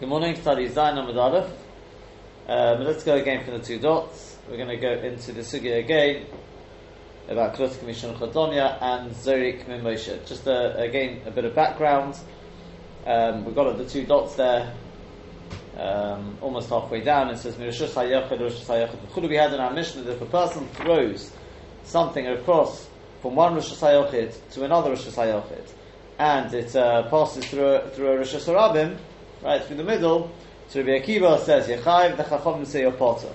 Good morning, study Zayin Amud Aleph. Um, let's go again from the two dots. We're going to go into the sugya again about Klot Commission Chodonia and Zorik Mimoshe. Just uh, again a bit of background. Um, we've got the two dots there, um, almost halfway down. It says Mirashus Hayachid, Rosh. We had in our mission that if a person throws something across from one Rosh Hayachid to another Rosh Hayachid, and it uh, passes through a, through a Rosh Hashanah, right through the middle. So Rabbi Akiva says Yechayiv, the Chachamim say Yopotter.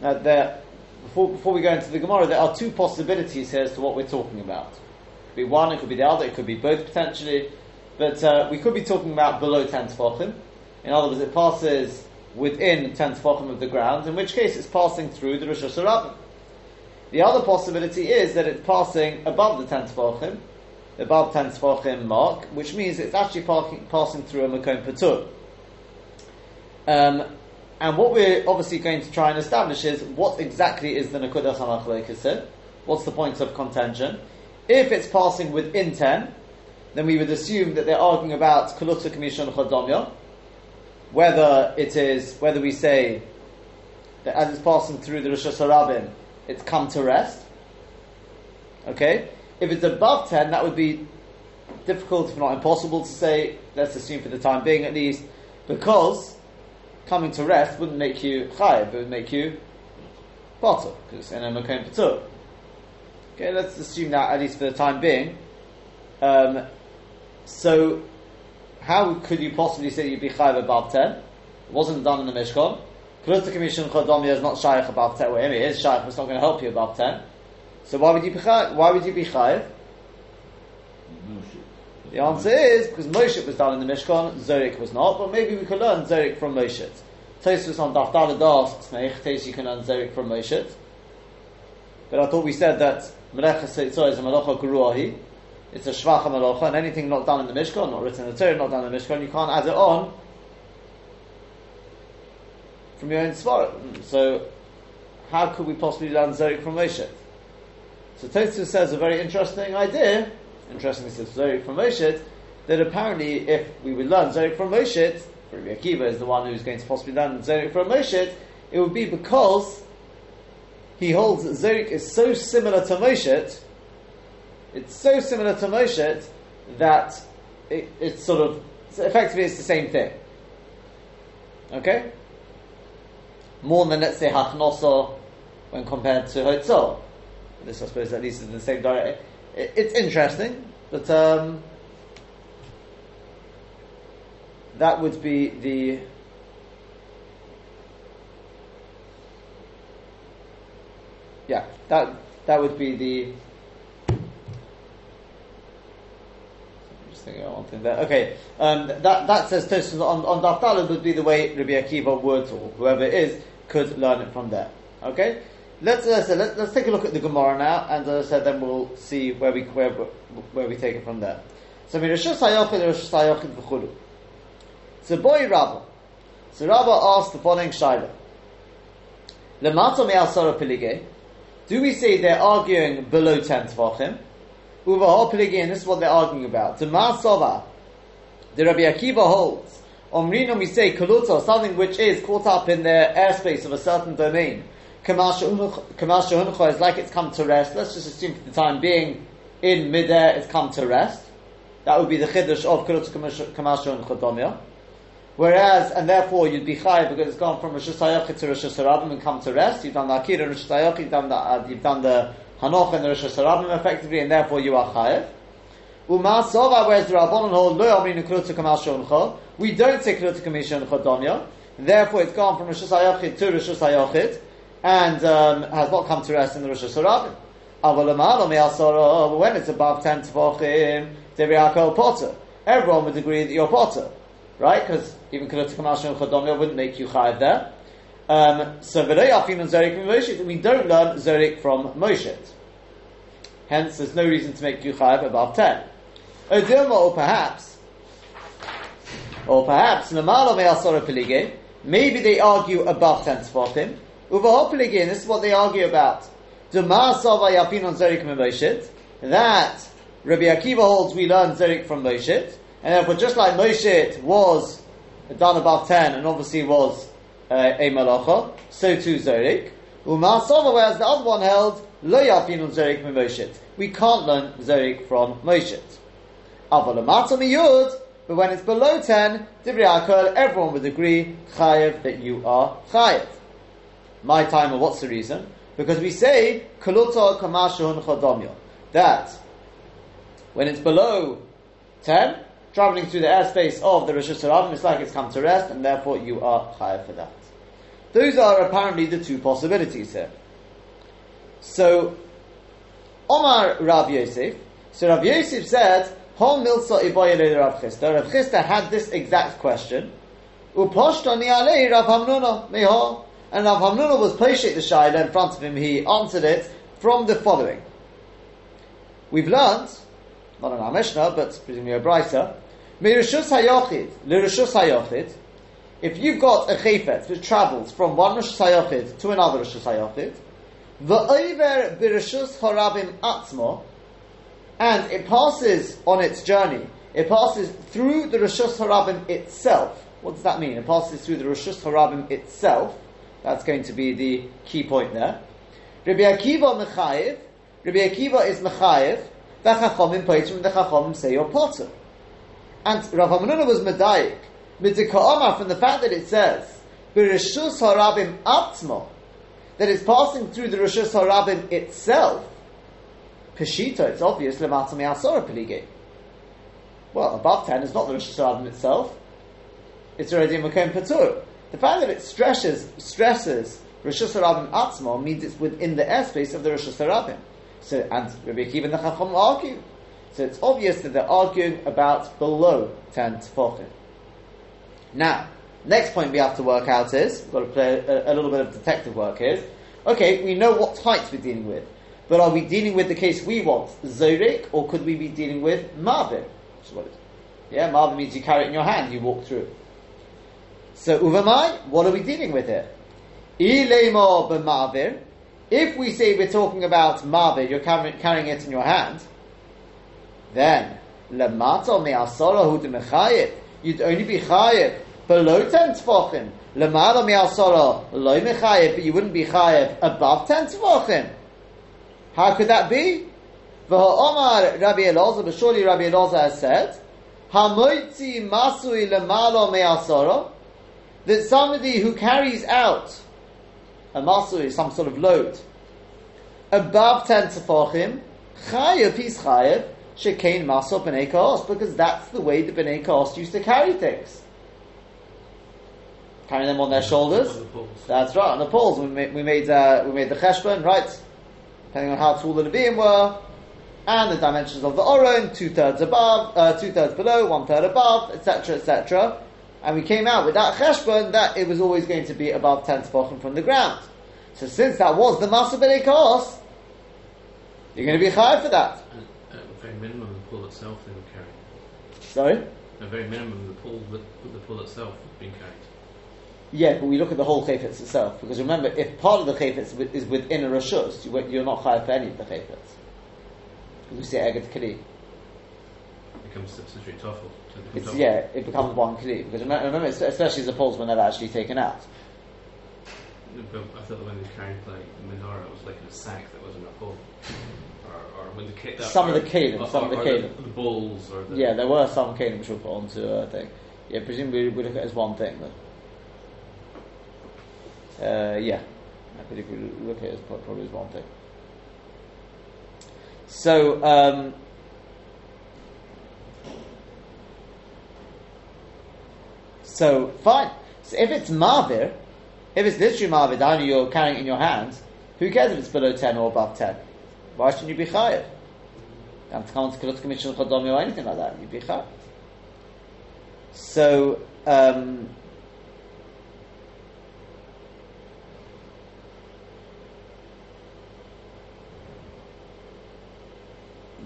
Now, there, before, before we go into the Gemara, there are two possibilities here as to what we're talking about. It could be one, it could be the other, it could be both potentially, but uh, we could be talking about below ten tefachim. In other words, it passes within ten tefachim of the ground, in which case it's passing through the Rosh Hashanah. The other possibility is that it's passing above the ten tefachim, above 10 Sfachim mark, which means it's actually parking, passing through a Makom Patur. Um, and what we're obviously going to try and establish is what exactly is the Nakudas HaMachlekes What's the point of contention? If it's passing within 10, then we would assume that they're arguing about Kaluta Kamishon Chodomya, whether it is, whether we say that as it's passing through the Rosh Hashanah, it's come to rest. Okay? If it's above 10, that would be difficult, if not impossible, to say, let's assume for the time being at least, because coming to rest wouldn't make you chayiv, it would make you bottle, because in a patur. Okay, let's assume that at least for the time being. Um, so, how could you possibly say you'd be chayiv above 10? It wasn't done in the Mishkan. Kulutta Commission Chodomia is not shaykh above 10. Well, it is shaykh, it's not going to help you above 10. So why would you be chayiv? Why would you be chayiv? The answer is because Moshe was done in the Mishkan, Zorik was not. But maybe we could learn Zorik from Moshe. Tosfos on Daf Dalad asks, "Meich you can learn Zorik from Moshe." But I thought we said that Melecha Seitzor is a Malacha Guruahi. It's a Shvacha Malacha, and anything not done in the Mishkan, not written in the Torah, not done in the Mishkan, you can't add it on from your own Svarah. So, how could we possibly learn Zorik from Moshe? So Tosfos says a very interesting idea, interestingly says Zorik from Moshe, that apparently if we would learn Zorik from Moshe, Rabbi Akiva is the one who's going to possibly learn Zorik from Moshe, it would be because he holds that Zorik is so similar to Moshe, it's so similar to Moshe that it, it's sort of, effectively it's the same thing. Okay? More than, let's say, Hachnoso when compared to Hotzor. This, I suppose, at least is in the same direction. It, it's interesting, but um, that would be the yeah that that would be the just thinking one thing there. Okay, um, that that says Tosfos on on Daf would be the way Rabbi Akiva would or whoever it is could learn it from there. Okay. Let's, uh, so let, us take a look at the Gemara now, and as I said, then we'll see where we where, where we take it from there. So Mirashus Hayochid, Rosh Hayochid v'chulu. So boy Rabba. So Rabba asked the following shaila. Lemato me'asara pilige. Do we say they're arguing below ten tvachim? Uvahol pilige, and this is what they're arguing about. To Sova, the Rabbi Akiva holds. Omrino we say kaluta, something which is caught up in the airspace of a certain domain. Kamasha is like it's come to rest. Let's just assume for the time being, in midair it's come to rest. That would be the chiddush of Kamasha Chodomya. Whereas, and therefore you'd be chayiv because it's gone from Rosh Hashanah to Rosh Hashanah and come to rest. You've done the Akira Rosh Hashanah, you've done the, uh, you've done the Hanoch and the Rosh Hashanah effectively, and therefore you are chayiv. Uma Sova, whereas the Rabbanon hold, Lo Amrin Kluta Kamasha We don't say Kluta Kamasha Chodomya. Therefore it's gone from Rosh Hashanah to Rosh Hashanah and um, has not come to rest in the Rosh Hashanah. But when it's above 10 Tefachim, Potter. Everyone would agree that you're Potter. Right? Because even Kalut Kamash and Chodomya wouldn't make you Chayiv there. Um, so, we don't learn Zorik from Moshe. Hence, there's no reason to make you Chayiv above 10. or perhaps, or perhaps, maybe they argue above 10 Tefachim, again, this is what they argue about. That Rabbi Akiva holds we learn Zerik from Moshe, and therefore just like Moshe was done above 10 and obviously was uh, a malacha, so too Zorik. Umasova, whereas the other one held, Lo Yafin Zorik Mimoshit. We can't learn Zorik from Moshit. Avalamata Miyud, but when it's below 10, Divrei everyone would agree, Chayev, that you are Chayev. My time, or what's the reason? Because we say, Kaluta Kamashun Chodomyo, that when it's below 10, traveling through the airspace of the Rosh Hashanah, it's like it's come to rest, and therefore you are Chayev for that. Those are apparently the two possibilities here. So, Omar Rav Yosef, so Rav Yosef said, Hol milsa iboyele Rav Chisda. Rav Chisda had this exact question. Uposhtani alei Rav Hamnuna. And Rav Hamnuna was poshet the shaila in front of him. He answered it from the following. We've learned, not in our Mishnah, but presumably a brighter, Mirishus hayochid, lirishus hayochid. If you've got a chayfet which travels from one Rosh Hayochid to another Rosh Hayochid, the over birishus harabim atzmo, and it passes on its journey. It passes through the Rishus Harabim itself. What does that mean? It passes through the Rishus Harabim itself. That's going to be the key point there. Rabbi Akiva Mechayev. Rabbi Akiva is Mechayev. The Chachomim Peitim, the Chachomim say you're potter. And Rav Hamanuna was Medayik. Midzika from the fact that it says, Birishus Harabim Atzmo, that it's passing through the Rishus Harabim itself, Peshita, it's obvious, Lemata Me'asora Pelige. Well, above 10 is not the Rosh Hashanah itself, it's already a Makom Patur. The fact that it stresses, stresses Rosh Hashanah Atzmo means it's within the airspace of the Rosh Hashanah. So, and Rabbi Akiva and the Chacham argue. So it's obvious that they're arguing about below 10 Tefachim. Now, next point we have to work out is, we've got to play a, a little bit of detective work here. Okay, we know what height we're dealing with. But are we dealing with the case we want, Zorik, or could we be dealing with Marvin? Yeah, Marvin means you carry it in your hand, you walk through. So, Uvamai, what are we dealing with here? Ilemo b'Marvin. If we say we're talking about Marvin, you're carrying, it in your hand, then Lamato me'asora hu. You'd only be chayev below ten tefachim. Lamada me'asora lo mechayev, but you wouldn't be chayev above ten tefachim. How could that be? Omar Rabbi Elazar, but surely Rabbi Elazar has said, Hamoitzi masui lemalo me'asora, that somebody who carries out a masui, some sort of load, above ten tefachim, chayev, he's chayev, shekain maso b'nei kaos, because that's the way the b'nei kaos used to carry things. Carrying them on their shoulders. The that's right, on the poles. We made, we made, uh, we made the cheshbon, right? depending on how tall the Nevi'im were, and the dimensions of the Oron, two thirds above, uh, two thirds below, one third above, etc., etc. And we came out with that cheshbon that it was always going to be above 10 tefachim from the ground. So since that was the Masa B'nei you're going to be high for that. At the very minimum, the pool itself they were carrying. Sorry? At the very minimum, the pool, the, the pool itself being carried. Yeah, but we look at the whole chayfetz itself because remember, if part of the chayfetz is within a rashus, you, are not chayav for any of the chayfetz. Because we say eget kli. becomes substitute toffel. It's yeah, it becomes one kli because remember, remember especially as the poles were never actually taken out. But I thought that when they carried like the menorah, it was like in a sack that wasn't a pole. Or, or when the ca- some of the kalim, some of the kalim, the, the bowls, or the yeah, there were some kalim which were put onto a thing. Yeah, presumably we look at it as one thing. Though. Uh, yeah, I believe we look at it as probably as one thing. So, um, so fine. So if it's Mavir, if it's literally Mavir, down you're carrying it in your hands, who cares if it's below 10 or above 10? Why shouldn't you be chayiv? You have to come to Kilut Commission or anything like that. You'd be chayiv. So, um,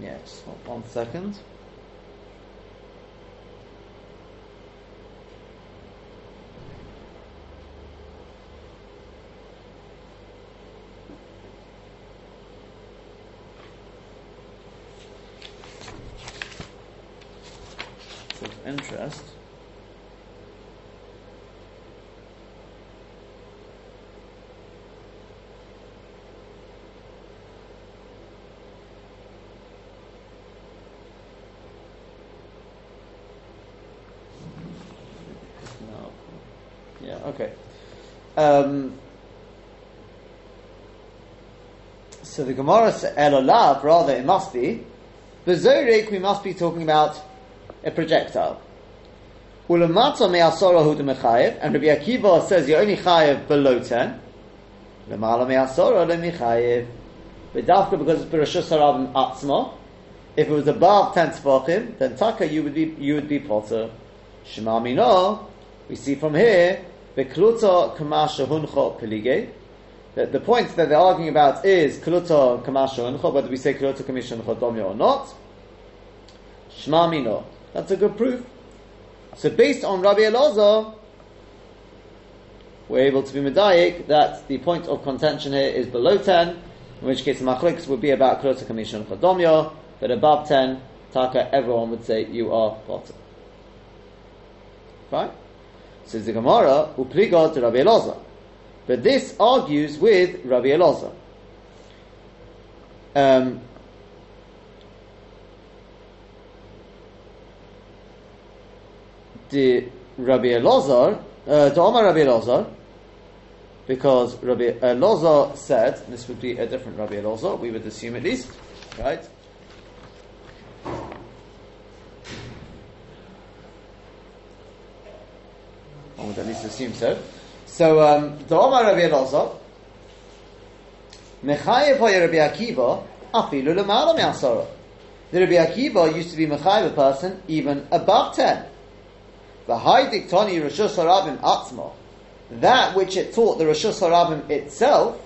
Yeah, just one second. interest. No. Yeah, okay. Um, so the Gemara said, rather, it must be. Bezorek, we must be talking about a projectile. And Rabbi Akiva says you're only chayev below 10. Lemala me'asora lemichayev. But dafka because it's Bereshus Harabim Atzma, if it was above 10 tefachim, then taka you would be, you would be potter. Shema mino, we see from here, Bekluta kamasha huncha pelige, that the point that they're arguing about is Kluta kamasha huncha, whether we say Kluta kamasha huncha domya or not. Shema mino. That's a good proof. So based on Rabbi Elazar, we're able to be medayik that the point of contention here is below 10, in which case the machliks would be about Klota Commission Chodomya, but above 10, Taka, everyone would say you are potter. Right? Says the Gemara, Upliga to Rabbi Elazar. But this argues with Rabbi Elazar. Um, the Rabbi Elazar, uh, the Omar Rabbi Elazar, because Rabbi Elazar said, this would be a different Rabbi Elazar, we would assume at least, right? One would at least assume so. So, um, the Omar Rabbi Elazar, Mechayev Rabbi Akiva, Afilu Lemala Me'asara. The Rabbi Akiva used to be Mechayev a person even above 10. The high diktoni Rishus Harabim Atzma, that which it taught the Rishus Harabim itself,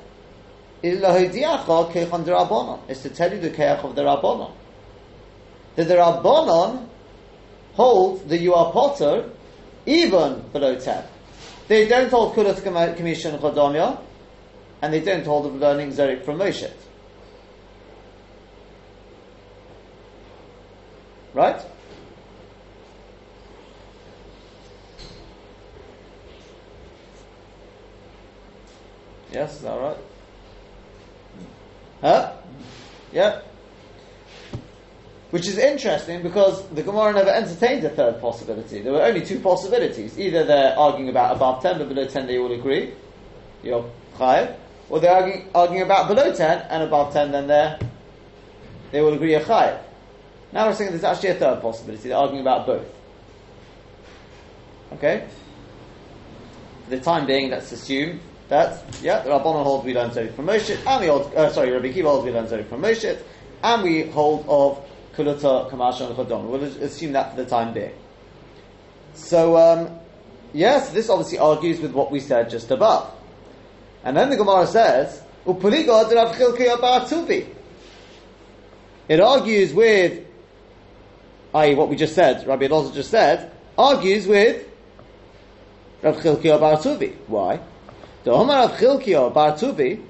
is to tell you the keich of the Rabbonon. That the Rabbonon hold that you are potter even below ten. They don't hold kulas commission chodomya, and they don't hold of learning zerik from Moshe. Right? Yes, is that right? Huh? Yeah. Which is interesting because the Gemara never entertained a third possibility. There were only two possibilities. Either they're arguing about above 10, but below 10 they all agree, you're chayiv, or they're arguing, arguing about below 10 and above 10, then they're, they will agree you're chayiv. Now we're saying there's actually a third possibility. They're arguing about both. Okay? For the time being, let's assume that, yeah, the Rabbanon holds we learn Zeri from Moshe, and we hold, uh, sorry, Rabbi Kiva holds we learn Zeri from Moshe, and we hold of Kuluta, Kamasha, and Chodom. We'll assume that for the time being. So, um, yes, this obviously argues with what we said just above. And then the Gemara says, It argues with, i.e., what we just said, Rabbi Elazar just said, argues with Rav Chilki Bar Why? The Omar of Chilkiah Bar Tuvi,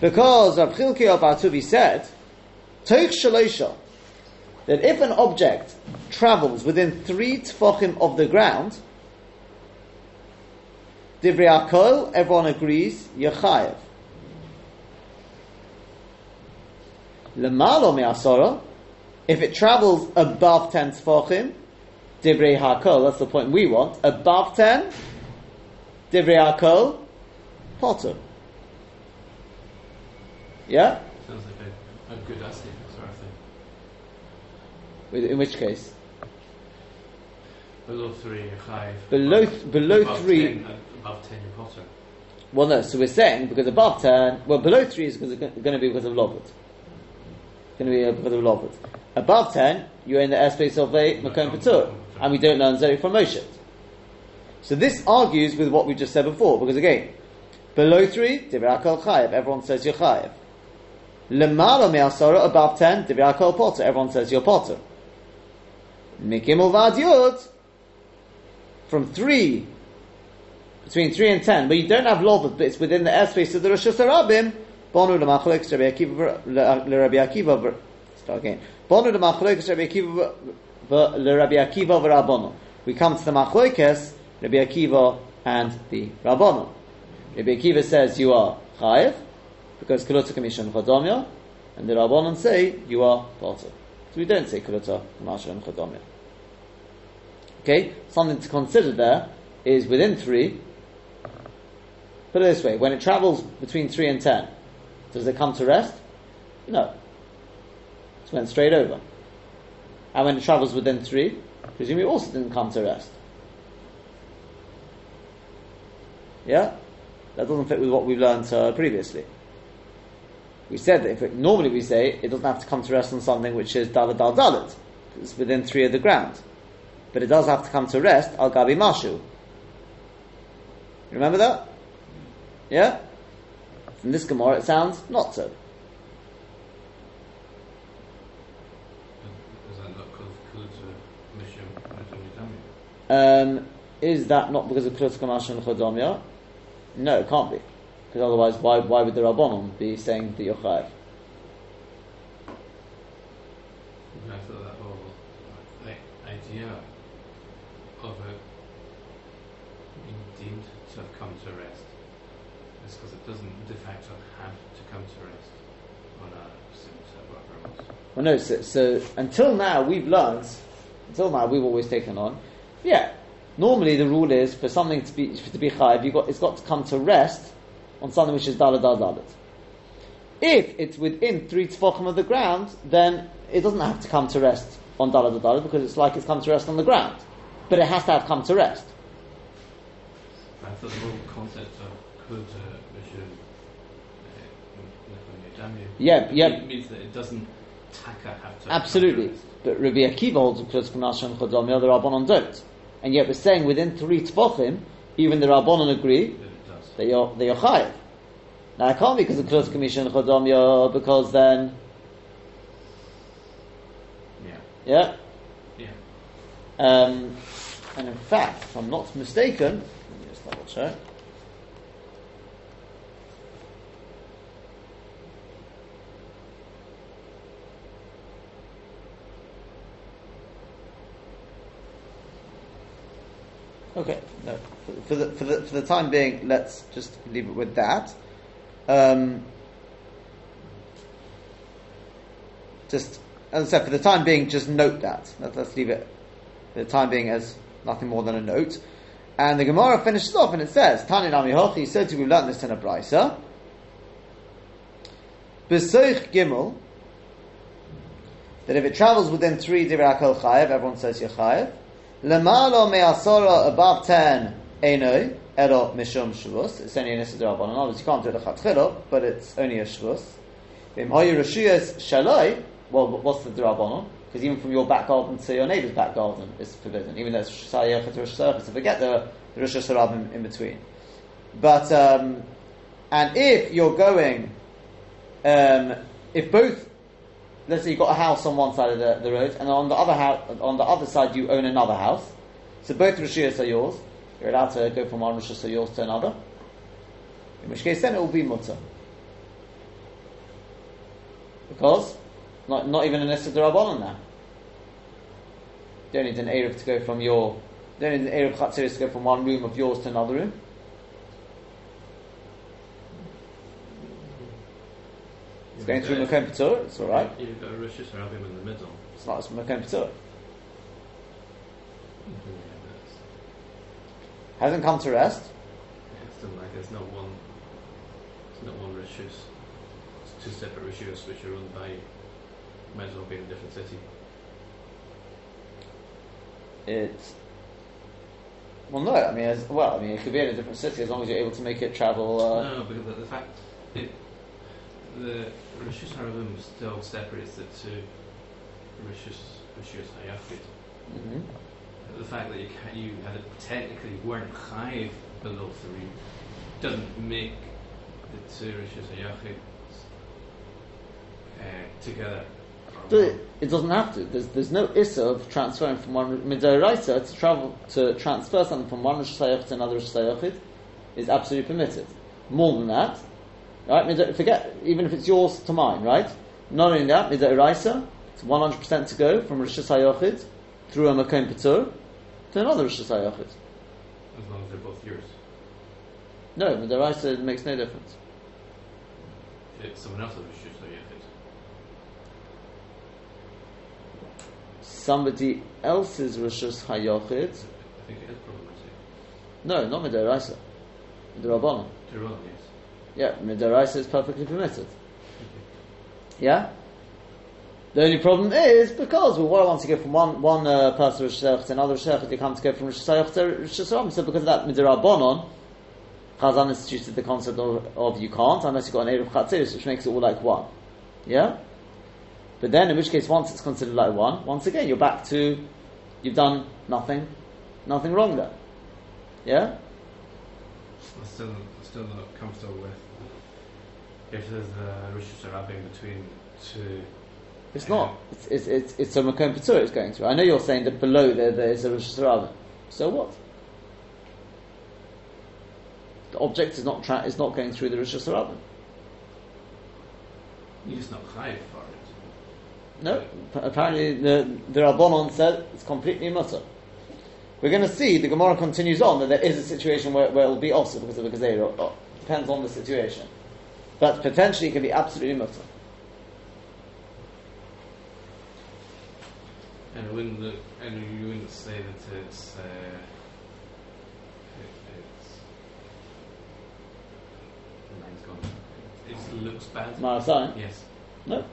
because Rav Chilkiah Bar Tuvi said, Teich Shalosha, that if an object travels within three tefachim of the ground, Divrei Akol, everyone agrees, Yechayev. Lemalo me'asora, if it travels above ten tefachim, Divrei Hakol, that's the point we want, above ten, Divrei Hakol, Potter. Yeah? Sounds like a, a good estimate sort of thing. In which case? Below three, five. Below, below above three. 10, uh, above ten, you're potter. Well, no, so we're saying because above 10, well, below 3 is going to be because of Lovut. It's going to be because of Lovut. Above 10, you're in the airspace of a Makom Patur, and we don't learn Zeri from Moshe. So this argues with what we just said before, because again, below 3, Divirakal Chayev, everyone says you're Chayev. Lemala Me'asara, above 10, Divirakal Potter, everyone says you're Potter. Mikimul Vad Yud, from 3 between 3 and 10, but you don't have Lovut, but it's within the airspace of the Rosh Hashanah, Bonu Lamachlek Rabbi Akiva Rabbi Akiva start again. Bonu Rabbi Akiva Rabbi Akiva. We come to the Machlekes Rabbi Akiva and the Rabbono. Rabbi Akiva says you are Chayev because Kulota Commission Chodomya, and the Rabbonon say you are Potter. So we don't say Kulota Commission Chodomya. Okay, something to consider there is within three, put it this way: when it travels between three and ten, does it come to rest? No. It went straight over. And when it travels within three, presumably also didn't come to rest. Yeah? That doesn't fit with what we've learned uh, previously. We said that if it, normally we say it doesn't have to come to rest on something which is dal dalit. It's within three of the ground. But it does have to come to rest al gabi mashu. Remember that? Yeah? From this Gemara it sounds not so. Is that not because Mishum Mishum Um, is that not because of Krut Kamash and Chodomya? No, it can't be. Because otherwise, why, why would the Rabbanon be saying that you're chayiv? I thought that whole like, idea of it being deemed to have come to rest is because it doesn't de facto have to come to rest on a set. Well, no, so, so until now we've learned, until now we've always taken on, yeah, normally the rule is for something to be, to be chayiv, you've got, it's got to come to rest on something which is dalit dal dalit. If it's within three tefachim of the ground, then it doesn't have to come to rest on dalit dal dalit because it's like it's come to rest on the ground. But it has to have come to rest. Thought the whole concept of could uh, Mishum Yeah, yeah. It means that it doesn't taka have to. Absolutely. come to rest. But Rabbi Akiva holds because Kamash and Chodom, the other Rabbanon don't. And yet we're saying within three tefachim, even the Rabbanon agree That it does. that you're, that you're chayiv. Now I can't be because of Klus commission Chodom, because then, Yeah. yeah. Yeah. Um, and in fact, if I'm not mistaken, let me just double check. Okay, no. For, the for the for the time being, let's just leave it with that. Um, just as I said, for the time being, just note that. Let, us leave it for the time being as nothing more than a note. And the Gemara finishes off and it says, Tani Nami Hochi, said to we've learned this in a brisa. Besoich Gimel, that if it travels within three Dirakal Chayev, everyone says you're Chayev. Lemalo me me'asora above ten enoi, ero mishum shvus. It's only an Issa Rabbanon. Obviously, you can't do a chatchilo, but it's only a shvus. Vim hoyu reshuyas shaloi, well, what's the Rabbanon? Because even from your back garden to your neighbor's back garden is forbidden. Even though it's Shayach to Rosh Hashanah, so forget the, the Rosh in, in between. But, um, and if you're going, um, if both, let's say you've got a house on one side of the, the road, and on the other house, on the other side you own another house, so both Rishiyas are yours, you're allowed to go from one Rosh Hashanah yours to another, in which case then it will be mutter. Because not, not even an Issa Rabbanon now. You don't need an Erev to go from your, you don't need an Chatziris to go from one room of yours to another room. It's going through Makom Patur, it's alright. You've got a Rosh Hashanah in the middle. It's not it's Makom that's, Hasn't come to rest. yeah, it's still like there's not one. It's not one Rishus. It's two separate Rishus which are run by. Might as well be in a different city. It, well, no, I mean, as, well, I mean, it could be in a different city as long as you're able to make it travel. Uh, no, because the, the fact it, the Rishus Harabim still separates the two Rishus Rishus mhm. The fact that you can you had it technically weren't chayiv below three doesn't make the two Rishus Hayachid uh, together. or So one. it, doesn't have to. There's, there's no issa of transferring from one midoraisa to travel to transfer something from one Rosh Hashanah to another Hashanah is absolutely permitted. More than that, right? Forget even if it's yours to mine, right? Not only that, midoraisa, it's 100 percent to go from Rosh Hashanah through a makom patur to another Rosh Hashanah. as long as they're both yours. No, midoraisa makes no difference. If it's someone else's. Somebody else's Rosh Hashanah I think it is problematic. No, not Midoraisa. Midorabonon. Jerome, yes. Yeah, Midoraisa is perfectly permitted. Yeah? The only problem is because well, what I want to go from one one uh, person Rosh Hashanah to another Rosh Hashanah, you come to go from Rosh Hashanah to Rosh Hashanah. So because of that Midorabonon, Chazan instituted the concept of, of you can't unless you've got an Erev Chatziris, which makes it all like one. Yeah? But then, in which case, once it's considered like one, once again, you're back to, you've done nothing, nothing wrong there. Yeah? I'm still, I'm still not comfortable with if there's a Hashanah in between two. It's not. It's, it's, it's, it's a Makom it's going through. I know you're saying that below there, there is a Rosh So what? The object is not tra- is not going through the Hashanah. You're just not chayiv for it. No, apparently the, the Rabbanon said it's completely mutter. We're going to see, the Gemara continues on, that there is a situation where, where it will be also because of the Gezerah. Oh, Depends on the situation. But potentially it can be absolutely mutter. And wouldn't look, and you wouldn't say that it's, uh, it, it's, the gone. It looks bad. Marasai? Yes. No.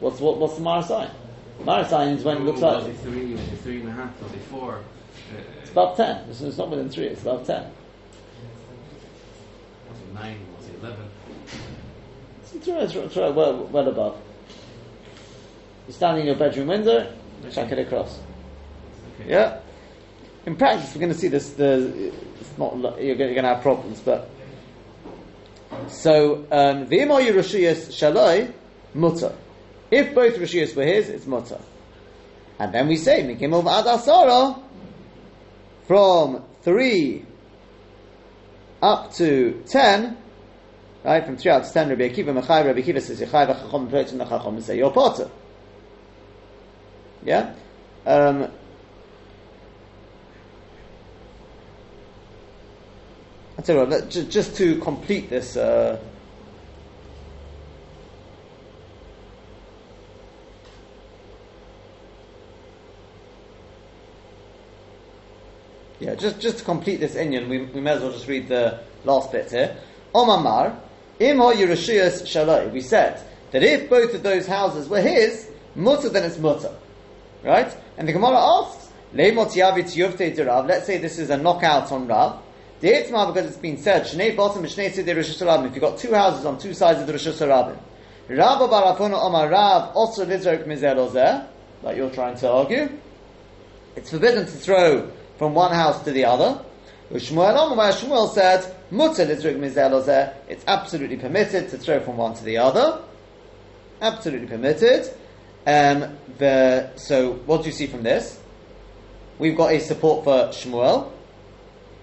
What's, what, what's the Marasai? Marasai is when it looks Oh, Was like it three? Was it three and a half? Was it four? Uh, it's above 10. It's, it's not within 3, it's above 10. was it nine? Was it eleven? It's, it's, it's, well, well above. You're standing in your bedroom window, chuck it across. Okay. Yeah. In practice, we're going to see this. The it's not you're going, to have problems, but so um, v'imo Yerushiyas shaloi mutter. If both Rishiyas were his, it's mutter. And then we say mikimov ad asara from three up to ten. Right, from three up to ten, Rabbi Akiva Mechai, Rabbi Akiva says, Yechai v'chachom v'chachom say, you're potter. Yeah? Um, I tell you what, let, just to complete this. Uh, yeah, just just to complete this Inyan, we, we may as well just read the last bit here. Omamar, im ha Yerushiyas shaloi. We said that if both of those houses were his, mutter, then it's mutter. Right? And the Gemara asks, Let's say this is a knockout on Rav. The Eitzma, because it's been said, Shnei bottom Shnei Hashanah. If you've got two houses on two sides of the Rosh Hashanah. Rav barafona omar Rav also lizerk mizel ozeh, like you're trying to argue. It's forbidden to throw from one house to the other. Shmuel said. It's absolutely permitted to throw from one to the other. Absolutely permitted. Um, the, so, what do you see from this? We've got a support for Shmuel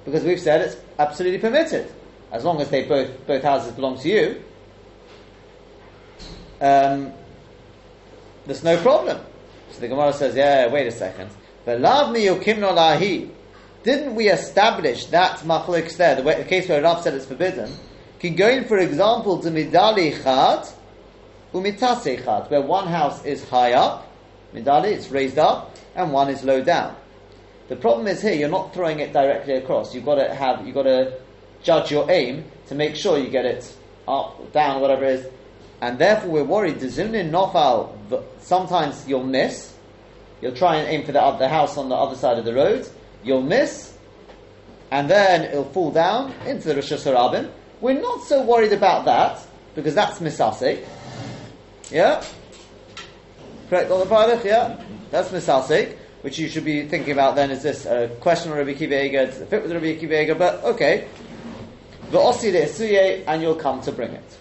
because we've said it's absolutely permitted as long as they both both houses belong to you. Um, there's no problem. So the Gemara says, yeah, wait a second. V'lav mi yokimno lahi. Didn't we establish that machlokes there, the, way, the case where Rav said it's forbidden? Can go in, for example, to midali chad, umitase chad, where one house is high up, midali, it's raised up, and one is low down. The problem is here, you're not throwing it directly across. You've got to have, you've got to judge your aim to make sure you get it up, down, whatever it is. And therefore we're worried, sometimes you'll miss. You'll try and aim for the, the house on the other side of the road. You'll miss. And then it'll fall down into the Rosh Hashanah. We're not so worried about that, because that's misasik. Yeah? Correct on the Baruch, yeah? That's misasik which you should be thinking about then is this a question of Rabbi Eiger, does it fit with Rabbi Eiger, but okay. The osi de and you'll come to bring it.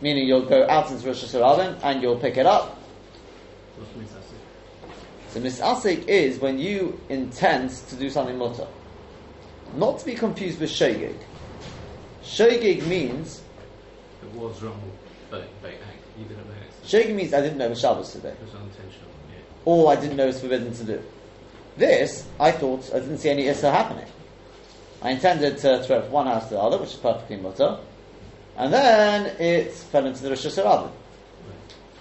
Meaning you'll go out into Rosh Hashanah and you'll pick it up. So misasik is when you intend to do something mutter. Not to be confused with shogeg. Shogeg means, It was wrong, but by act. You did it by accident. shogeg means I didn't know it was Shabbos today. It was unintentional. Yeah. or I didn't know it's forbidden to do. This, I thought, I didn't see any issa happening. I intended to throw from one house to the other, which is perfectly mutter, and then it fell into the Rosh Hashanah. Right.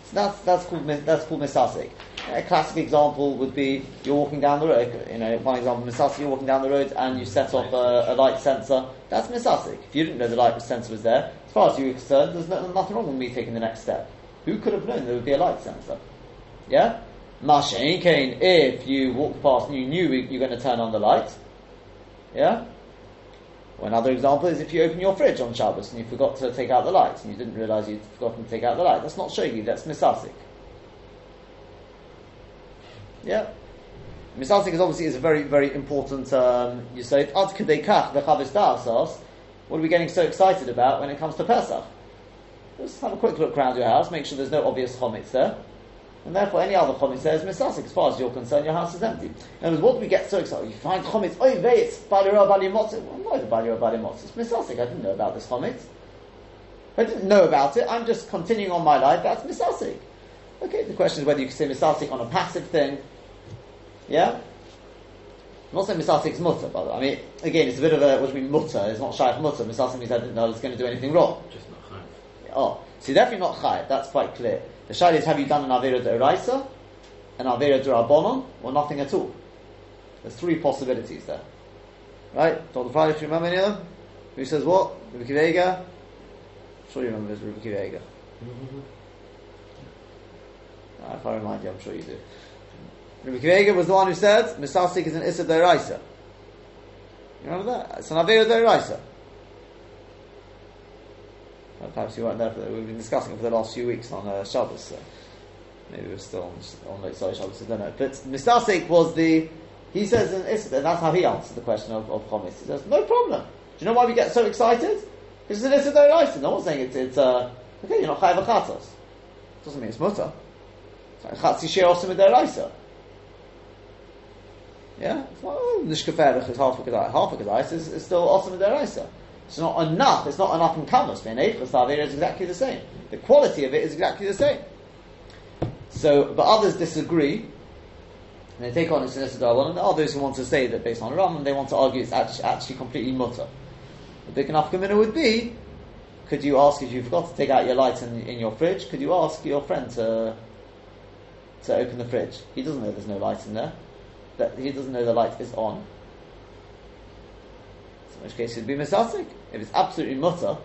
So that's, that's called, that's called misasik. A classic example would be you're walking down the road. You know, one example, misasik, you're walking down the road and you set off a, a light sensor. That's misasik. If you didn't know the light sensor was there, as far as you were concerned, there's no, nothing wrong with me taking the next step. Who could have known there would be a light sensor? Yeah? Mashain Kane, if you walked past and you knew you're going to turn on the light. Yeah? Or another example is if you open your fridge on Shabbos and you forgot to take out the light and you didn't realise you'd forgotten to take out the light. That's not shogi, that's misasik. Yeah. Misasik is obviously is a very, very important um, you say the. What are we getting so excited about when it comes to Pesach? Just have a quick look around your house, make sure there's no obvious chometz there. And therefore, any other chometz there is misasik. As far as you're concerned, your house is empty. In other words, what do we get so excited? You find chometz, oh, it's balira bali motzi. Well, why the balira bali motzi? It's misasik. I didn't know about this chometz. I didn't know about it. I'm just continuing on my life. That's misasik. Okay, the question is whether you can say misasik on a passive thing. Yeah? I'm not saying misasik is mutter, but I mean, again, it's a bit of a, what do you mean mutter? It's not shaykh mutter. Misasik means I didn't know I was going to do anything wrong. Just not high. Oh, so definitely not chayiv. That's quite clear. The shayla is: Have you done an avera de deoraisa, an avera de derabonon, or nothing at all? There's three possibilities there, right? Dr. Friday, if you remember any of them, who says what? Ruby Vega. Sure, you remember this Ruby Vega. Uh, if I remind you, I'm sure you do. Rabbi was the one who said Misasik is an Issa Deoraisa. You remember that? It's an Avera Deoraisa. Perhaps you weren't there. For we've been discussing it for the last few weeks on uh, Shabbos. So maybe we're still on, on late sorry Shabbos. I don't know. But Misasik was the. He says in Issa, and that's how he answered the question of, of Chomis. He says, no problem. Do you know why we get so excited? Because it's an Issa Deoraisa. No one's saying it's, it's uh, okay, you're not Chayav. Doesn't mean it's mutter. Chatzi Shir Osim Deoraisa. Yeah? Well, oh, Nishkaferich is half a Kedai. Half a Kedai is, still Deoraisa. It's not enough. It's not enough in Kamas. Bein Eichus Avera is exactly the same. The quality of it is exactly the same. So, but others disagree. And they take on as one, and there are those who want to say that based on Ram, they want to argue it's actually, actually completely mutter. The big enough kamina would be, could you ask if you forgot to take out your light in, in your fridge, could you ask your friend to to open the fridge? He doesn't know there's no light in there. That he doesn't know the light is on. So in which case it'd be misasik. If it's absolutely mutter,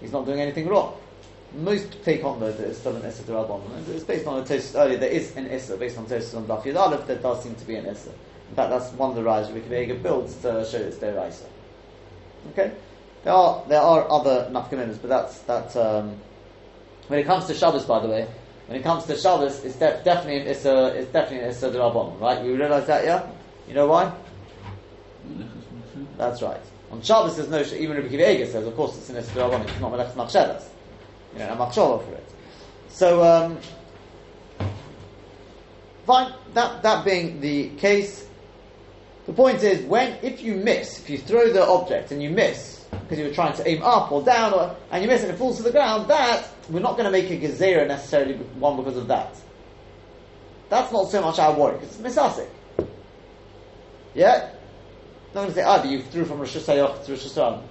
he's not doing anything wrong. Most take on though that it's still an Issa to. It's based on a Tosis earlier, there is an Issa based on Tosis on Daf Aleph, there does seem to be an Issa. In fact, that's one of the rise Rikavega builds to show it's their Isa. Okay? There are, there are other nafkaminas, but that's, that, um, when it comes to Shabbos, by the way, when it comes to Shabbos, it's de- definitely an Issa, it's definitely an Issa Rabban, right? We realise that, yeah? You know why? That's right. On Shabbos, there's no, even Rabbi Kiva Eiger says, of course, it's an Issa Rabban, it's not Melech Machshedas. You know, a Machshava for it. So, um, fine, that, that being the case, the point is, when, if you miss, if you throw the object and you miss, because you were trying to aim up or down, or, and you miss and it falls to the ground, that, we're not going to make a gezerah necessarily one because of that. That's not so much our worry, because it's misasik. Yeah? not going to say, ah, but you threw from Rosh Hashanah to Rosh Hashanah.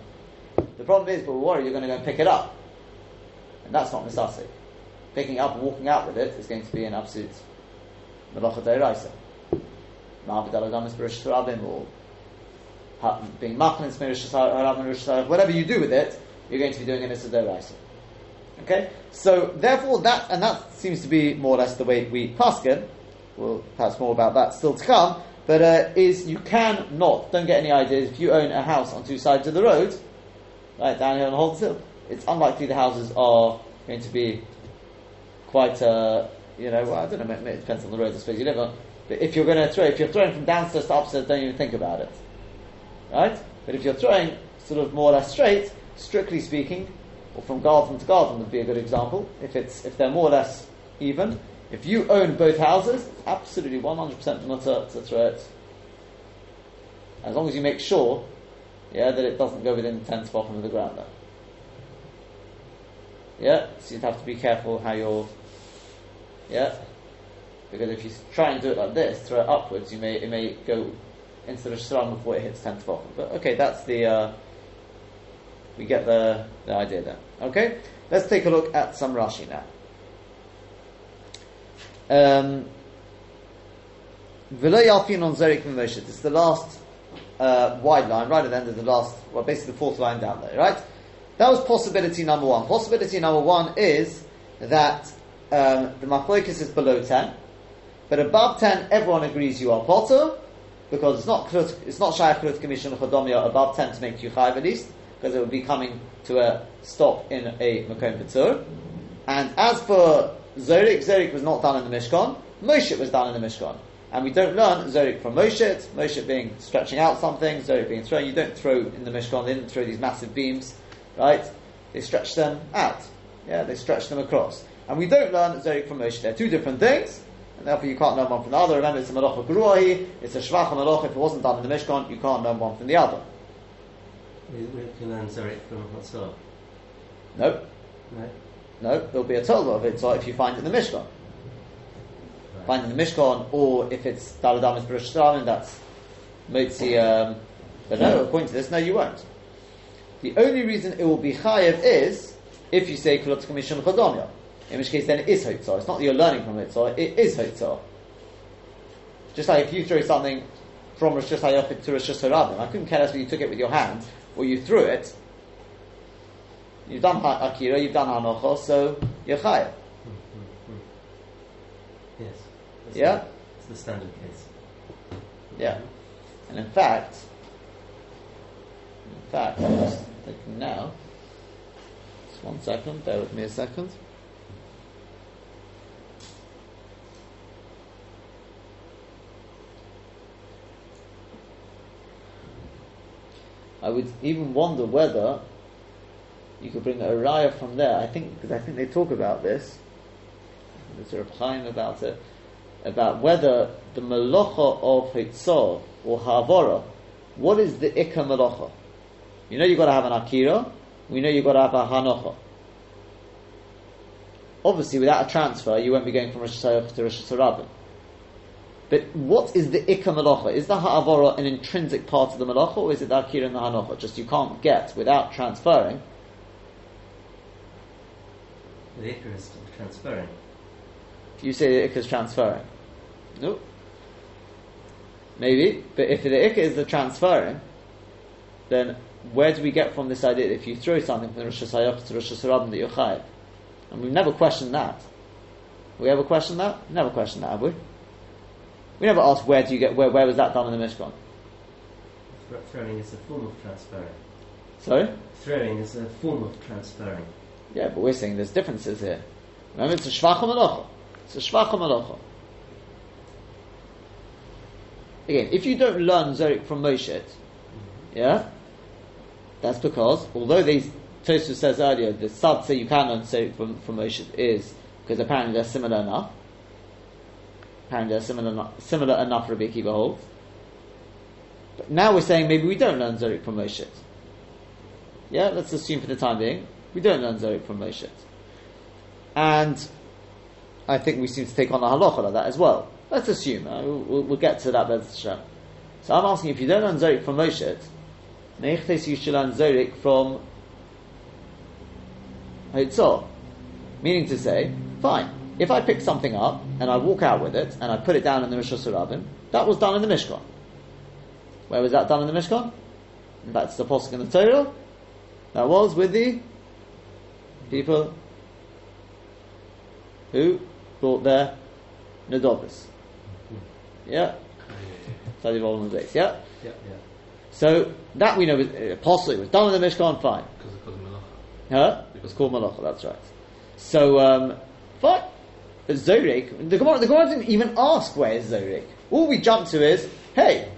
The problem is, but we're worried you're going to go and pick it up. And that's not misasik. Picking up and walking out with it is going to be an absolute melacha deiraisa. or being machlin whatever you do with it, you're going to be doing an issa. Okay, so therefore that and that seems to be more or less the way we paskin. We'll perhaps more about that still to come. But uh, is you can not don't get any ideas if you own a house on two sides of the road, right down here on Holds Hill. It's unlikely the houses are going to be quite, uh, you know, well, I don't know. It depends on the road I suppose you live on. But if you're going to throw, if you're throwing from downstairs to upstairs, don't even think about it, right? But if you're throwing sort of more or less straight, strictly speaking, or from garden to garden would be a good example. If it's if they're more or less even, if you own both houses, absolutely 100% mutter to throw it. As long as you make sure, yeah, that it doesn't go within 10 spot of the ground. Yeah, so you'd have to be careful how you're. Yeah, because if you try and do it like this, throw it upwards, you may it may go into the shram before it hits tenth bottom. But okay, that's the. Uh, we get the the idea there. Okay, let's take a look at some Rashi now. Um. This is the last uh, wide line, right at the end of the last, well, basically the fourth line down there, right? That was possibility number one. Possibility number one is that um, the machlokes is below ten, but above ten, everyone agrees you are potter because it's not it's not shaykh krut commission chodomia above ten to make you chayv at least because it would be coming to a stop in a makom patur. And as for Zorik, Zorik was not done in the Mishkan. Moshe was done in the Mishkan. And we don't learn Zorik from Moshe, Moshe being stretching out something, Zorik being thrown. You don't throw in the Mishkan, they didn't throw these massive beams, right? They stretch them out. Yeah, they stretch them across. And we don't learn Zorik from Moshe. They're two different things, and therefore you can't learn one from the other. Remember, it's a Malacha Gruahi, it's a Shvach Malacha. If it wasn't done in the Mishkan, you can't learn one from the other. We, we can from Hatzor. No, No? no, there'll be a total of it so if you find it in the Mishkan. Find it in the Mishkan, or if it's Daladamis Baruch that's Motzi. Um, but no, according to this, no, you won't. The only reason it will be chayev is if you say Kulot Commission Chodomya, in which case then it is Hotzah. It's not that you're learning from Hotzah, it is Hotzah. Just like if you throw something from Rosh Hashanah to Rosh Hashanah, I couldn't care less whether you took it with your hand or you threw it. You've done Akira, you've done Hanocha, so you're chayev. Hmm, hmm, hmm. Yes. That's Yeah? It's the standard case. Yeah. And in fact, in fact, I'm just thinking now. Just one second, bear with me a second. I would even wonder whether you could bring a raya from there. I think because I think they talk about this. There's a reply about it about whether the malacha of hitzor or havora, what is the ikka malacha? You know you've got to have an akira. We know you've got to have a hanocha. Obviously, without a transfer, you won't be going from Rosh Hashanah to Rosh Hashanah. But what is the ikka malacha? Is the ha'avora an intrinsic part of the malacha, or is it the akira and the hanocha? Just you can't get without transferring. The ikra is transferring. You say the ikka is transferring. No. Maybe, but if the ikka is the transferring, then where do we get from this idea that if you throw something from Rosh Hashanah to Rosh Hashanah that you're chayiv? And we've never questioned that. We ever questioned that? Never questioned that, have we? We never asked where do you get where where was that done in the Mishkan? Throwing is a form of transferring. Sorry? Throwing is a form of transferring. Yeah, but we're saying there's differences here. Remember, it's a shvacha malacha. It's a shvacha malacha. Again, if you don't learn Zorik from Moshe, yeah, that's because although these Tosfos says earlier the Sad say you can learn Zorik from, from Moshe is because apparently they're similar enough. They're similar enough, similar enough Rabbi Akiva holds. But now we're saying maybe we don't learn Zorik from Moshe. Yeah, let's assume for the time being we don't learn Zorik from Moshe. And I think we seem to take on the halacha like that as well. Let's assume. Uh, we'll, we'll, get to that Bez So I'm asking if you don't learn Zorik from Moshe, Neichtes you should learn Zorik from Hotzor. Meaning to say, fine, if I pick something up and I walk out with it and I put it down in the Rosh Hashanah, that was done in the Mishkan. Where was that done in the Mishkan? That's the Posuk in the Torah. That was with the people who brought their Nadobis. Yeah? Study volume of base, yeah? Yeah, yeah. So that we know was uh, apostle, it was done in the Mishkan, fine. Because it called Malacha. Huh? It was called Malacha, that's right. So, um, fine. But Zorik, the Gemara, the Gemara didn't even ask where is Zorik. All we jumped to is, hey,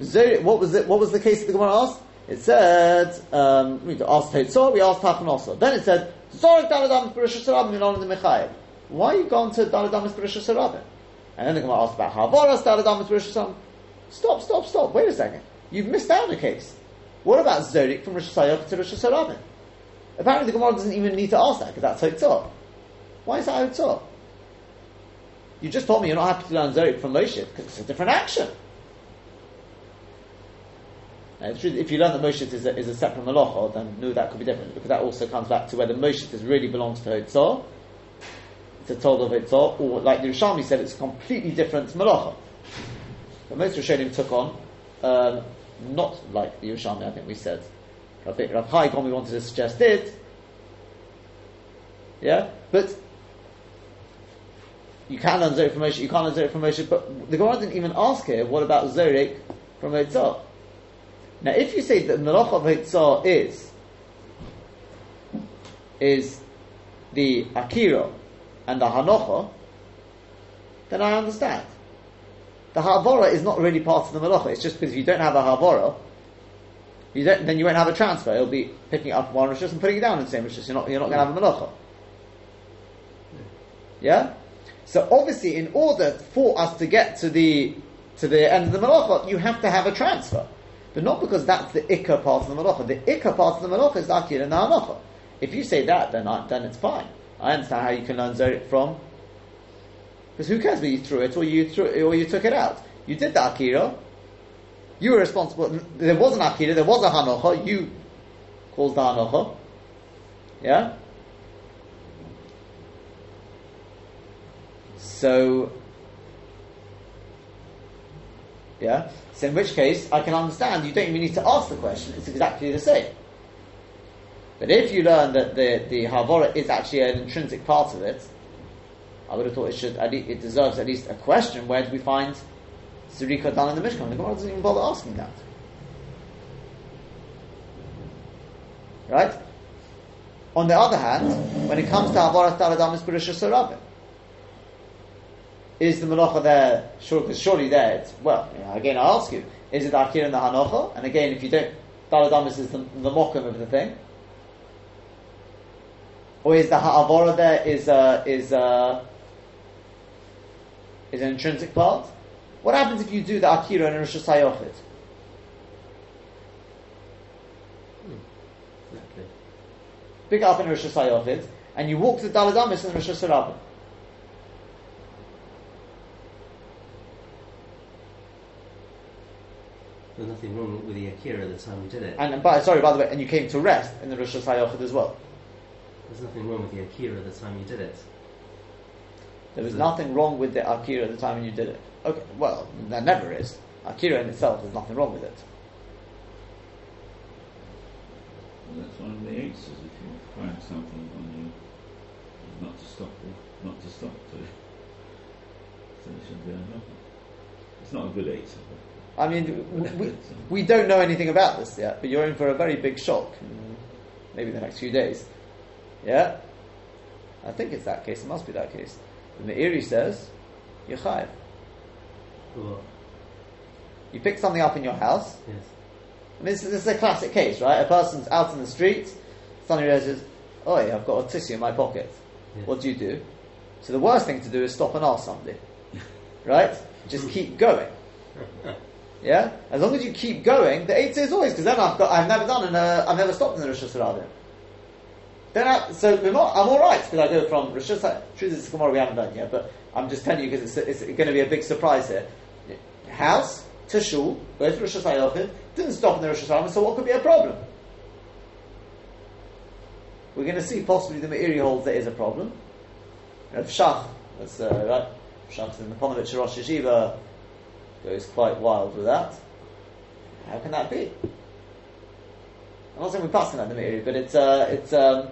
Zorik, what was it, what was the case that the Gemara asked? It said, um, we asked Tetzor, we asked Tachanosa. Then it said, Zorik Daladam Beresh Sarabim in the Mechayev. Why are you gone to Daladam Beresh Sarabim? And then the Gemara asked about Havaras Daladam Beresh Sarabim. Stop, stop, stop. Wait a second. You've missed out a case. What about Zorik from Rosh Hashanah to Rosh Hashanah? Apparently the Gemara doesn't even need to ask that because that's Hotzah. Why is that Hotzah? You just told me you're not happy to learn Zorik from Moshe because it's a different action. Now, that if you learn that Moshe is a, is a separate malacha, then no, that could be different because that also comes back to whether Moshe really belongs to it's a total of Eitzah, or like the Rishonim said, it's a completely different Malacha. But most Rishonim took on, um, not like the Yerushalmi, I think we said. I think Rav Hai we wanted to suggest it. Yeah? But you can learn Zorik from Moshe, you can't learn Zorik from Moshe, but the Gemara didn't even ask here, what about Zorik from Eitzah? Now, if you say that the Malach of Eitzah is, is the Akira and the Hanocha, then I understand. The Havara is not really part of the Malacha, it's just because if you don't have a Havara, you don't, then you won't have a transfer. It'll be picking up one Rishus and putting it down in the same Rishus. You're not, you're not going to have a Malacha. Yeah? So obviously, in order for us to get to the to the end of the malacha, you have to have a transfer, but not because that's the ikka part of the malacha. The ikka part of the malacha is the akir and the hanacha. If you say that, then I, then it's fine. I understand how you can learn zorik from. Because who cares whether you threw it or you threw it, or you took it out? You did the akira. You were responsible. There was an akira. There was a hanocha. You caused the hanocha. Yeah. So, yeah. So in which case, I can understand you don't even need to ask the question. It's exactly the same. But if you learn that the the havora is actually an intrinsic part of it, I would have thought it should. It deserves at least a question. Where do we find Zerika done in the Mishkan? The Gemara doesn't even bother asking that. Right? On the other hand, when it comes to Havarat Taladam is Bereshah Sarabim, is the malacha there? Sure, because surely there, it's, well, you know, again, I ask you, is it akir and the hanocha? And again, if you don't, daladamis is the, the mokum of the thing, or is the ha'avora there is uh, is uh, is an intrinsic part? What happens if you do the akira in Rosh Hashanah? Pick up in Rosh Hashanah and you walk to the daladamis in Rosh Hashanah. There's nothing wrong with the Akira the time you did it. And, but sorry, by the way, and you came to rest in the Rosh Hashanah as well. There's nothing wrong with the Akira the time you did it. There was nothing wrong with the Akira at the time when you did it. Okay, well, there never is. Akira in itself, there's nothing wrong with it. Well, that's one of the answers if you find something on you, not to stop, not to stop to. So it should be enough. It's not a good answer. I mean, we, we don't know anything about this yet, but you're in for a very big shock, maybe the next few days. Yeah? I think it's that case, it must be that case. The Meiri says, you're chayiv. What? You pick something up in your house. Yes. I mean, this, this is a classic case, right? A person's out in the street, suddenly realizes, oh, yeah, I've got a tissue in my pocket. Yes. What do you do? So the worst thing to do is stop and ask somebody. right? Just keep going. Yeah? As long as you keep going, the eight is always, because then I've got, I've never done, and I've never stopped in the Rosh Hashanah. Then I, so I'm alright, because I go from Rosh Hashanah, truth is tomorrow we haven't done yet, but I'm just telling you because it's, it's going to be a big surprise here. House to shul, to Rosh Hashanah, didn't stop in the Rosh Hashanah, so what could be a problem? We're going to see possibly the Meiri holds there is a problem. Rav Shach, that's uh, right, Shach's in the Ponovitch Rosh Yeshiva, goes quite wild with that. How can that be? I'm not saying we're passing that the Meiri, but it's, uh, it's, um,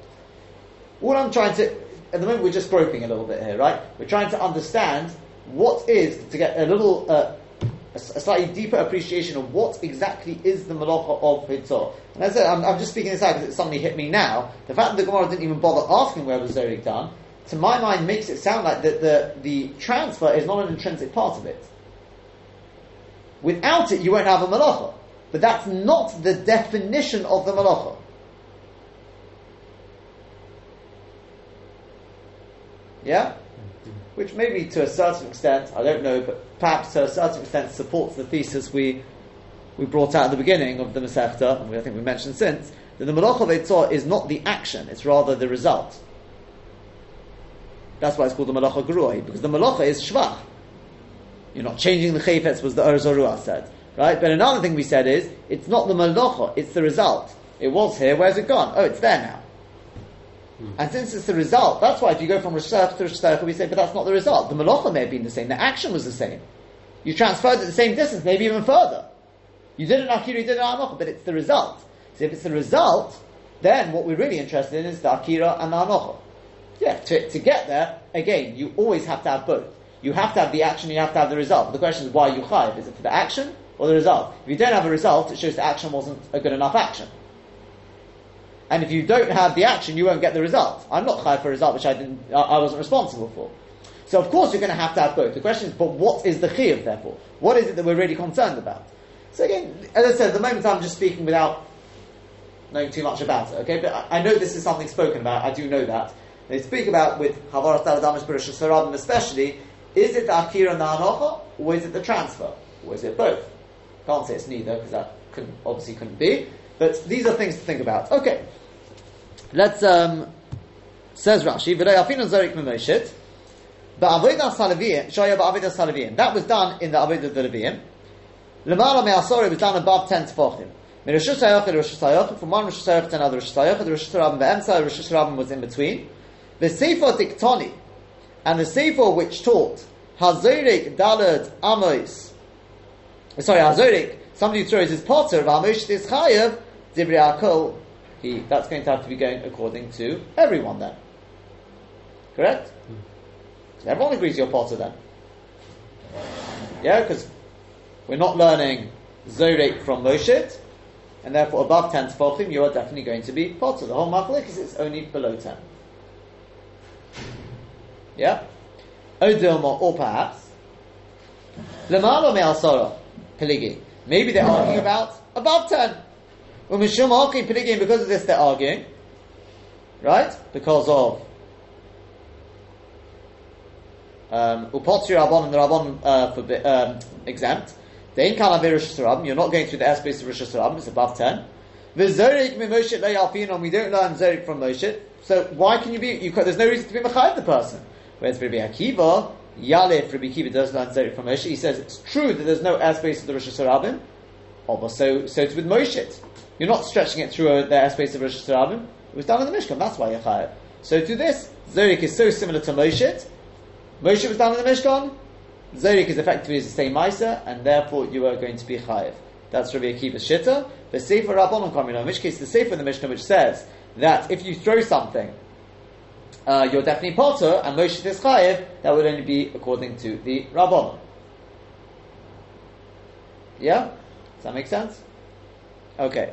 all I'm trying to, at the moment we're just groping a little bit here, right? We're trying to understand what is, to get a little, uh, a, slightly deeper appreciation of what exactly is the malacha of Hitzah. And as I said, I'm, I'm, just speaking this out because it suddenly hit me now. The fact that the Gemara didn't even bother asking where was Zorik done, to my mind makes it sound like that the, the transfer is not an intrinsic part of it. Without it, you won't have a malacha. But that's not the definition of the malacha. Yeah? Which maybe to a certain extent, I don't know, but perhaps to a certain extent supports the thesis we we brought out at the beginning of the Masechta, and I think we mentioned since, that the Malacha of Eitzah is not the action, it's rather the result. That's why it's called the Malacha Geruah, because the Malacha is Shvach. You're not changing the Chayfetz, was the Ur said. Right? But another thing we said is, it's not the Malacha, it's the result. It was here, where's it gone? Oh, it's there now. Hmm. And since it's the result, that's why if you go from Hashanah to Hashanah, we say, but that's not the result. The Malacha may have been the same, the action was the same. You transferred it the same distance, maybe even further. You did an Akira, you did an Anocha, but it's the result. So if it's the result, then what we're really interested in is the Akira and the Anocha. Yeah, to, to get there, again, you always have to have both. You have to have the action, you have to have the result. The question is why you chayiv? Is it for the action or the result? If you don't have a result, it shows the action wasn't a good enough action. And if you don't have the action, you won't get the result. I'm not chayiv for a result which I didn't, I wasn't responsible for. So of course you're going to have to have both. The question is, but what is the chiyuv therefore? What is it that we're really concerned about? So again, as I said, at the moment I'm just speaking without knowing too much about it. Okay, but I know this is something spoken about. I do know that they speak about with Havaras Daladamish Baruch Sarabim especially. Is it the Akira and the Anocha, or is it the transfer, or is it both? Can't say it's neither because that couldn't, obviously couldn't be. But these are things to think about. Okay, let's. Um, says Rashi, salaviyim, salaviyim. That was done in the avodah. Lemala me'asor, it was done above ten tefachim. Rosh Hashanah to Rosh Hashanah, from one Rosh Hashanah to another Rosh Hashanah, the Hashanah be'emsa, was in between. The Sefer Diktoni, and the Sefer which taught Hazorik Dalad Amos, sorry, Hazorik, somebody who throws his potter of Amos this Chayav, Dibri Akol, he, that's going to have to be going according to everyone then. Correct? So everyone agrees you're potter then. Yeah, because we're not learning Zorek from Moshe, and therefore above 10 tefachim, you are definitely going to be potter. The whole machlek is only below 10. Yeah? Odilma, or perhaps, Lamalo me'asora, peligi. Maybe they're arguing about above 10. Umishum haki peligi, because of this they're arguing. Right? Because of um, Upotri Rabban and the Rabban uh, um, exempt. They ain't of Rosh You're not going through the airspace of Rosh Hashanah. It's above 10. V'zorik mimoshet le'alfinon. We don't learn zorik from Moshe. So why can you be? You, there's no reason to be mechayiv the person. Whereas Rabbi Akiva, Yalef, Rabbi Akiva does learn zorik from Moshe. He says it's true that there's no airspace of the Rosh Hashanah. Oh, so so it's with Moshe. You're not stretching it through uh, the airspace of Rosh Hashanah. It was done in the Mishkan. That's why you're chayiv. So to this, zorik is so similar to Moshe. Moshe was done in the Mishkan. Zorik is effectively the same Maisa, and therefore you are going to be chayiv. That's Rabbi Akiva's shitta. The Sefer Rabbanon Kamina, in which case the Sefer in the Mishnah which says that if you throw something, uh, you're definitely potter, and Moshe is chayiv, that would only be according to the Rabbanon. Yeah? Does that make sense? Okay.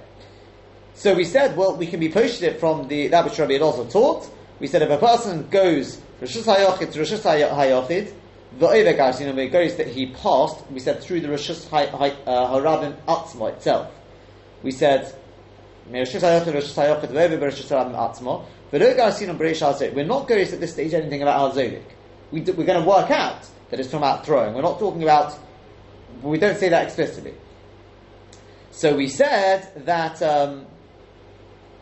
So we said, well, we can be posted it from the that which Rabbi had also taught. We said if a person goes Rosh Hashanah to Rosh Hashanah, the Ovegash, you know, goes that he passed, we said through the Rosh Harabim Atzma itself. We said, We're not going at this stage anything about Al Zodik. We do, we're going to work out that it's from out throwing. We're not talking about, we don't say that explicitly. So we said that, um,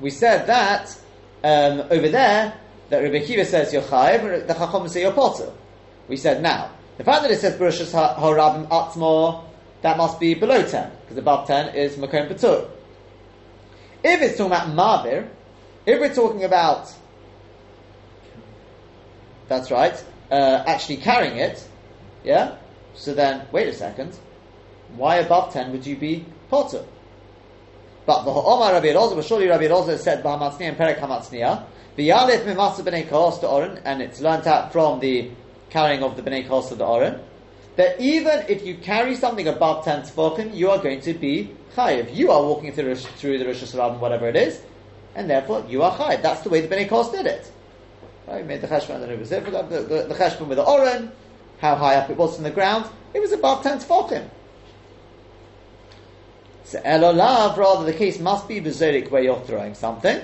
we said that um, over there, that Rabbi Akiva says you're chayiv, the Chacham say you're potter. We said now, the fact that it says Barushas Harabim Atmor, that must be below 10, because above 10 is Makom Patur. If it's talking about Mavir, if we're talking about, that's right, uh, actually carrying it, yeah, so then, wait a second, why above 10 would you be potter? But the Omar Rabbi Elazar, but surely Rabbi Elazar said B'hamatzniya and Perek Hamatzniya, V'yalef Mimasa B'nei Kahos to Oren, and it's learnt out from the carrying of the B'nei Kahos to the Oren, that even if you carry something above 10 tefachim, you are going to be chayiv. You are walking through, through the Rosh Hashanah, whatever it is, and therefore you are chayiv. That's the way the B'nei Kahos did it. Right? We made the cheshbon, the, the, the, the cheshbon with the Oren, how high up it was from the ground, it was above 10 tefachim. So elolav, rather the case must be bezorik where you're throwing something.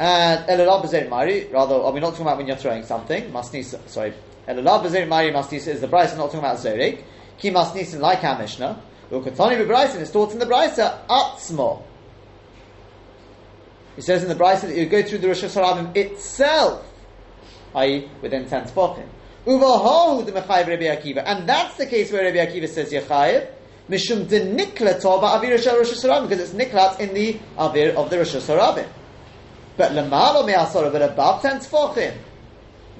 And elolav bezorik mari, rather, are we not talking about when you're throwing something? Masnis, sorry. Elolav bezorik mari masnis is the Bryce, not talking about zorik. Ki masnis like our Mishnah. Ukatani b'Bryce, it's taught in the Bryce, atzmo. He says in the Bryce that you go through the Rosh Hashanah itself, i.e., within 10 tefachim. Uvahu the Mechayiv Rabbi Akiva. And that's the case where Rabbi Akiva says Yechayiv. Mishum de niklat ba avir Rosh Hashanah because it's niklat in the avir of the Rosh Hashanah. But lemalo me'asora, but above ten tefachim,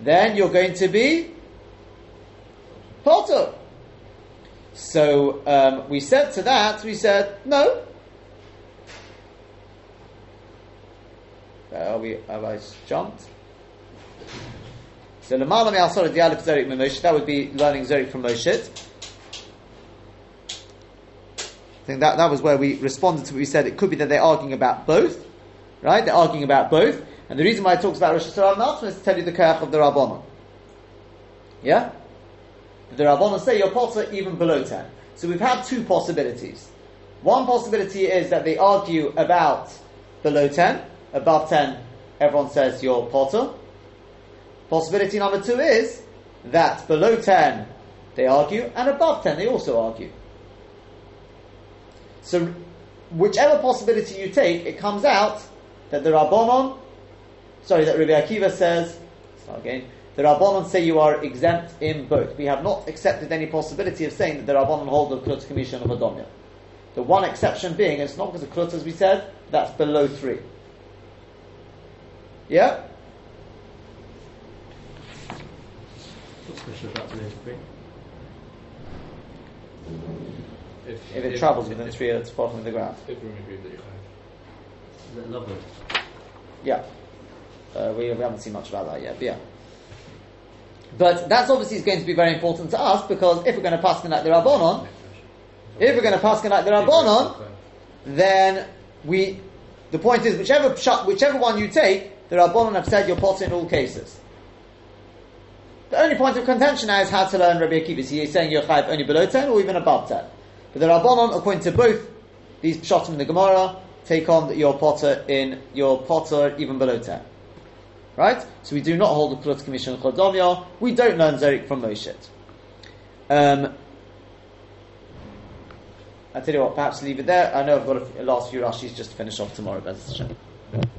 then you're going to be potter. So um, we said to that, we said no. Uh, we? Have I jumped? So lemala me'asora dialek zerik Moshe. That would be learning zerik from Moshe. I think that, that was where we responded to what we said. It could be that they're arguing about both, right? They're arguing about both. And the reason why it talks about Rosh Hashanah Malchus is to tell you the kayak of the Rabbanon. Yeah? The Rabbanon say you're potter even below 10. So we've had two possibilities. One possibility is that they argue about below 10. Above 10, everyone says you're potter. Possibility number two is that below 10, they argue, and above 10, they also argue. So, whichever possibility you take, it comes out that the Rabbanon, sorry, that Rabbi Akiva says, start again, the Rabbanon say you are exempt in both. We have not accepted any possibility of saying that the Rabbanon hold the Klut Commission of Adomia. The one exception being, it's not because of Klut, as we said, that's below three. Yeah? What's the about below three? If, If it travels within three it's the bottom of the ground. If we agree that you have. Is that Loveland? Yeah. Uh, we, we haven't seen much about that yet, but yeah. But that's obviously going to be very important to us because if we're going to pass like the Rabbanon, if we're going to pass like the Rabbanon, then we, the point is, whichever pshat, whichever one you take, the Rabbanon have said you're potter in all cases. The only point of contention now is how to learn Rabbi Akiva. Is he saying you're chayv only below 10 or even above 10? But the Rabbanon, according to both these pshatim in the Gemara, take on your potter in, your potter even below 10. Right? So we do not hold the Kulut Commission Chodomya. We don't learn Zerik from Moshe. Um, I tell you what, perhaps leave it there. I know I've got a, last few Rashis just to finish off tomorrow. Hashem.